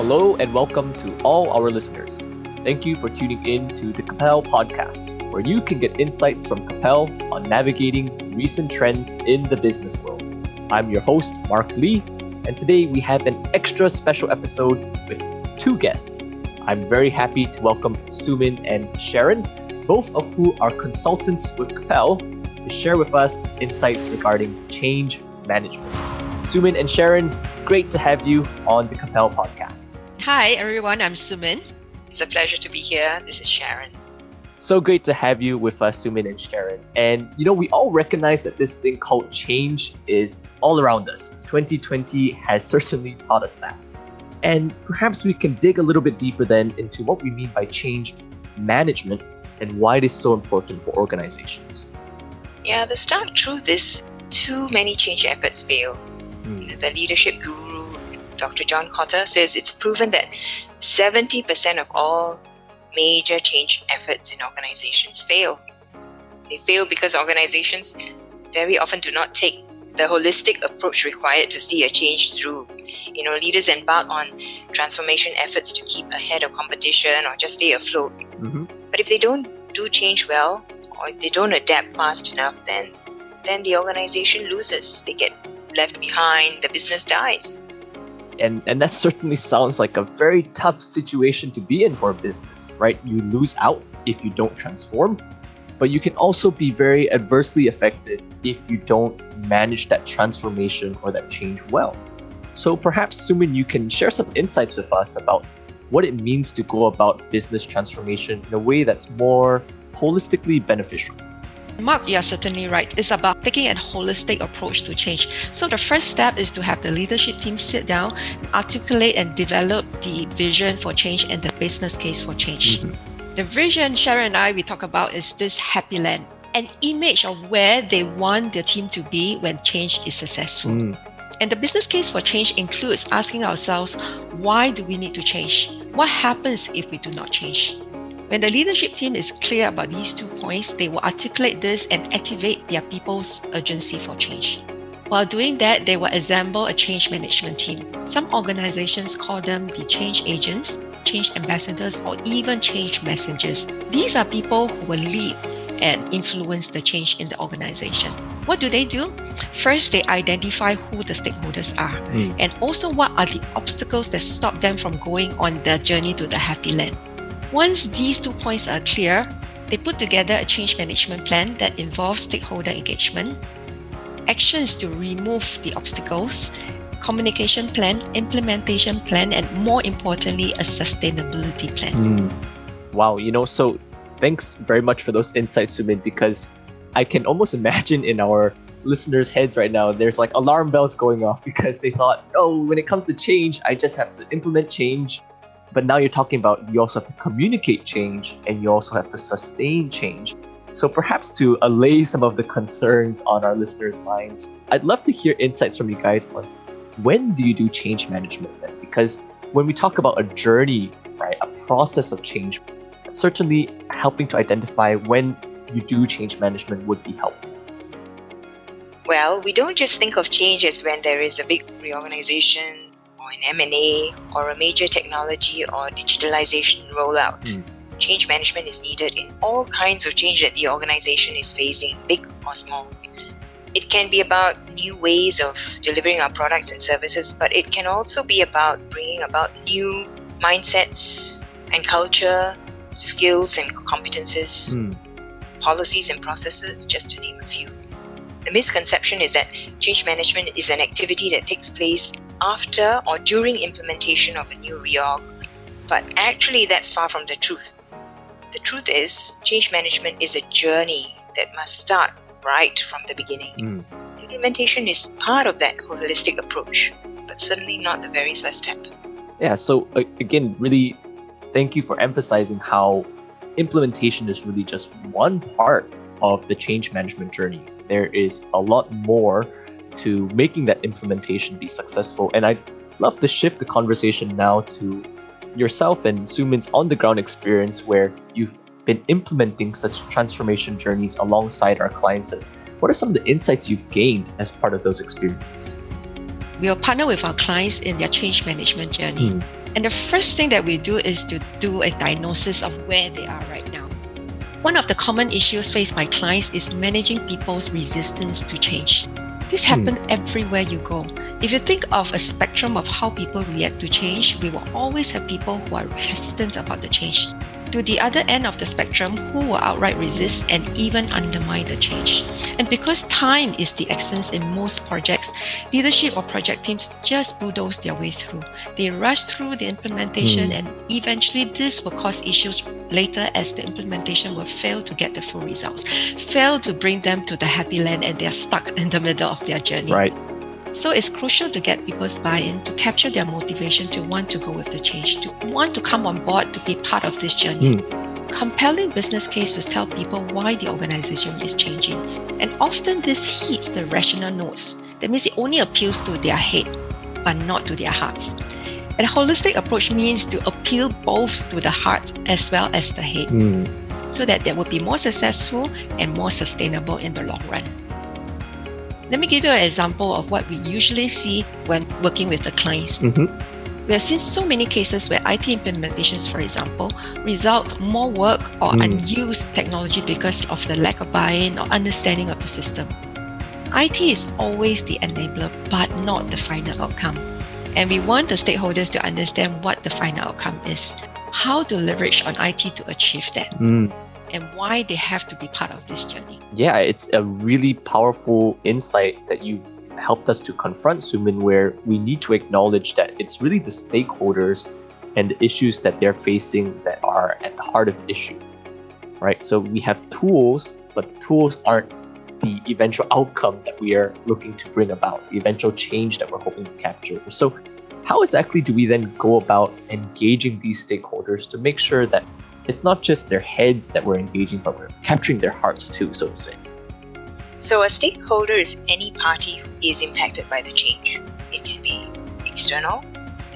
Hello and welcome to all our listeners. Thank you for tuning in to the Capel podcast, where you can get insights from Capel on navigating recent trends in the business world. I'm your host, Mark Lee, and today we have an extra special episode with two guests. I'm very happy to welcome Sumin and Sharon, both of who are consultants with Capel, to share with us insights regarding change management. Sumin and Sharon, great to have you on the Capel podcast. Hi, everyone. I'm Sumin. It's a pleasure to be here. This is Sharon. So great to have you with us, Sumin and Sharon. And you know, we all recognize that this thing called change is all around us. 2020 has certainly taught us that. And perhaps we can dig a little bit deeper then into what we mean by change management and why it is so important for organizations. Yeah, the stark truth is too many change efforts fail. Mm. You know, the leadership guru, Dr. John Kotter, says it's proven that 70% of all major change efforts in organizations fail. They fail because organizations very often do not take the holistic approach required to see a change through. You know, leaders embark on transformation efforts to keep ahead of competition or just stay afloat. Mm-hmm. But if they don't do change well, or if they don't adapt fast enough, then then the organization loses. They get left behind, the business dies. And, and that certainly sounds like a very tough situation to be in for a business, right? You lose out if you don't transform, but you can also be very adversely affected if you don't manage that transformation or that change well. So perhaps, Sumin, you can share some insights with us about what it means to go about business transformation in a way that's more holistically beneficial. Mark, you're certainly right. It's about taking a holistic approach to change. So the first step is to have the leadership team sit down, articulate and develop the vision for change and the business case for change. Mm-hmm. The vision Sharon and I we talk about is this happy land, an image of where they want their team to be when change is successful. Mm. And the business case for change includes asking ourselves, why do we need to change? What happens if we do not change? When the leadership team is clear about these two points, they will articulate this and activate their people's urgency for change. While doing that, they will assemble a change management team. Some organizations call them the change agents, change ambassadors, or even change messengers. These are people who will lead and influence the change in the organization. What do they do? First, they identify who the stakeholders are mm. and also what are the obstacles that stop them from going on their journey to the happy land. Once these two points are clear, they put together a change management plan that involves stakeholder engagement, actions to remove the obstacles, communication plan, implementation plan, and more importantly, a sustainability plan. Mm. Wow, you know, so thanks very much for those insights, Sumin, because I can almost imagine in our listeners' heads right now, there's like alarm bells going off because they thought, oh, when it comes to change, I just have to implement change but now you're talking about you also have to communicate change and you also have to sustain change. So perhaps to allay some of the concerns on our listeners' minds, I'd love to hear insights from you guys on when do you do change management then? Because when we talk about a journey, right, a process of change, certainly helping to identify when you do change management would be helpful. Well, we don't just think of change as when there is a big reorganization or an M&A or a major technology or digitalization rollout. Mm. Change management is needed in all kinds of change that the organization is facing, big or small. It can be about new ways of delivering our products and services, but it can also be about bringing about new mindsets and culture, skills and competences, mm. policies and processes, just to name a few. The misconception is that change management is an activity that takes place after or during implementation of a new reorg, but actually that's far from the truth. The truth is, change management is a journey that must start right from the beginning. Mm. Implementation is part of that holistic approach, but certainly not the very first step. Yeah, so again, really thank you for emphasizing how implementation is really just one part of the change management journey. There is a lot more to making that implementation be successful. And I'd love to shift the conversation now to yourself and Sumin's on the ground experience where you've been implementing such transformation journeys alongside our clients. And what are some of the insights you've gained as part of those experiences? we'll partner with our clients in their change management journey. Mm. And the first thing that we do is to do a diagnosis of where they are right now. One of the common issues faced by clients is managing people's resistance to change. This happens mm. everywhere you go. If you think of a spectrum of how people react to change, we will always have people who are hesitant about the change to the other end of the spectrum who will outright resist and even undermine the change. And because time is the essence in most projects, leadership or project teams just bulldoze their way through. They rush through the implementation, mm. and eventually, this will cause issues later as the implementation will fail to get the full results, fail to bring them to the happy land, and they're stuck in the middle of their journey. Right. So it's crucial to get people's buy in, to capture their motivation to want to go with the change, to want to come on board to be part of this journey. Mm. Compelling business cases tell people why the organization is changing. And often this hits the rational notes. That means it only appeals to their head, but not to their hearts. And a holistic approach means to appeal both to the heart as well as the head, mm. so that they will be more successful and more sustainable in the long run. Let me give you an example of what we usually see when working with the clients. Mm-hmm. We have seen so many cases where IT implementations, for example, result more work or mm. unused technology because of the lack of buy-in or understanding of the system. IT is always the enabler, but not the final outcome. And we want the stakeholders to understand what the final outcome is, how to leverage on IT to achieve that. Mm and why they have to be part of this journey. Yeah, it's a really powerful insight that you helped us to confront Sumin, where we need to acknowledge that it's really the stakeholders and the issues that they're facing that are at the heart of the issue. Right? So we have tools, but the tools aren't the eventual outcome that we are looking to bring about, the eventual change that we're hoping to capture. So how exactly do we then go about engaging these stakeholders to make sure that it's not just their heads that we're engaging, but we're capturing their hearts too, so to say. So, a stakeholder is any party who is impacted by the change. It can be external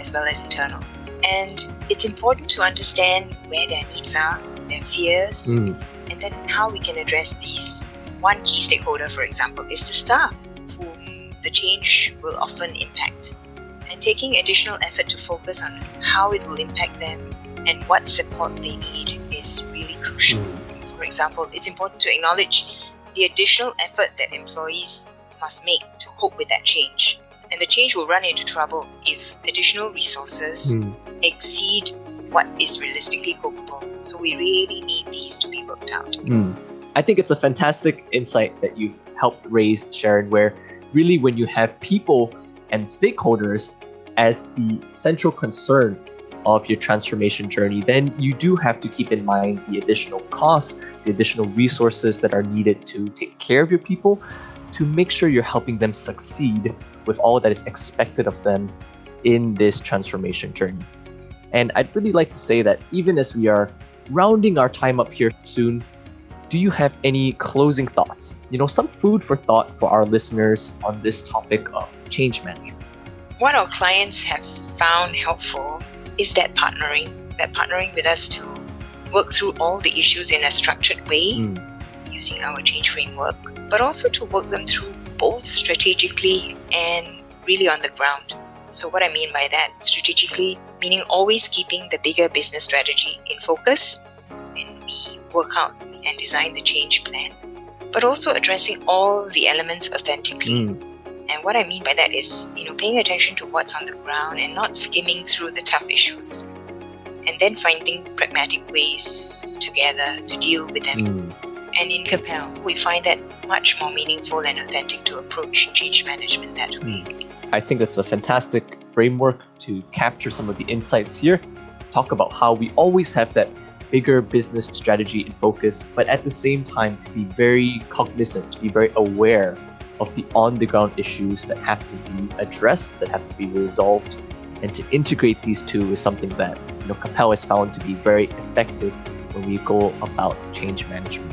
as well as internal. And it's important to understand where their needs are, their fears, mm. and then how we can address these. One key stakeholder, for example, is the staff, whom the change will often impact. And taking additional effort to focus on how it will impact them and what support they need is really crucial. Mm. For example, it's important to acknowledge the additional effort that employees must make to cope with that change. And the change will run into trouble if additional resources mm. exceed what is realistically copable. So we really need these to be worked out. Mm. I think it's a fantastic insight that you've helped raise, Sharon, where really when you have people and stakeholders as the central concern of your transformation journey, then you do have to keep in mind the additional costs, the additional resources that are needed to take care of your people to make sure you're helping them succeed with all that is expected of them in this transformation journey. And I'd really like to say that even as we are rounding our time up here soon, do you have any closing thoughts? You know, some food for thought for our listeners on this topic of change management. What our clients have found helpful is that partnering, that partnering with us to work through all the issues in a structured way mm. using our change framework, but also to work them through both strategically and really on the ground. So, what I mean by that, strategically, meaning always keeping the bigger business strategy in focus when we work out and design the change plan, but also addressing all the elements authentically. Mm what I mean by that is, you know, paying attention to what's on the ground and not skimming through the tough issues. And then finding pragmatic ways together to deal with them. Mm. And in Capel, we find that much more meaningful and authentic to approach change management that way. Mm. I think that's a fantastic framework to capture some of the insights here. Talk about how we always have that bigger business strategy in focus, but at the same time to be very cognizant, to be very aware of the on the ground issues that have to be addressed, that have to be resolved, and to integrate these two is something that you know Capel has found to be very effective when we go about change management.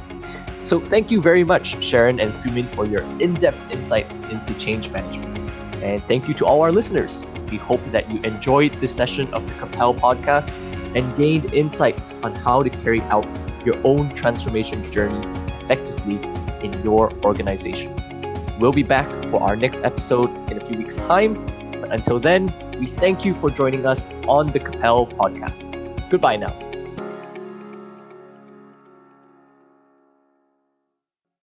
So thank you very much, Sharon and Sumin, for your in-depth insights into change management. And thank you to all our listeners. We hope that you enjoyed this session of the Capel podcast and gained insights on how to carry out your own transformation journey effectively in your organization. We'll be back for our next episode in a few weeks' time. But until then, we thank you for joining us on the Capel podcast. Goodbye now.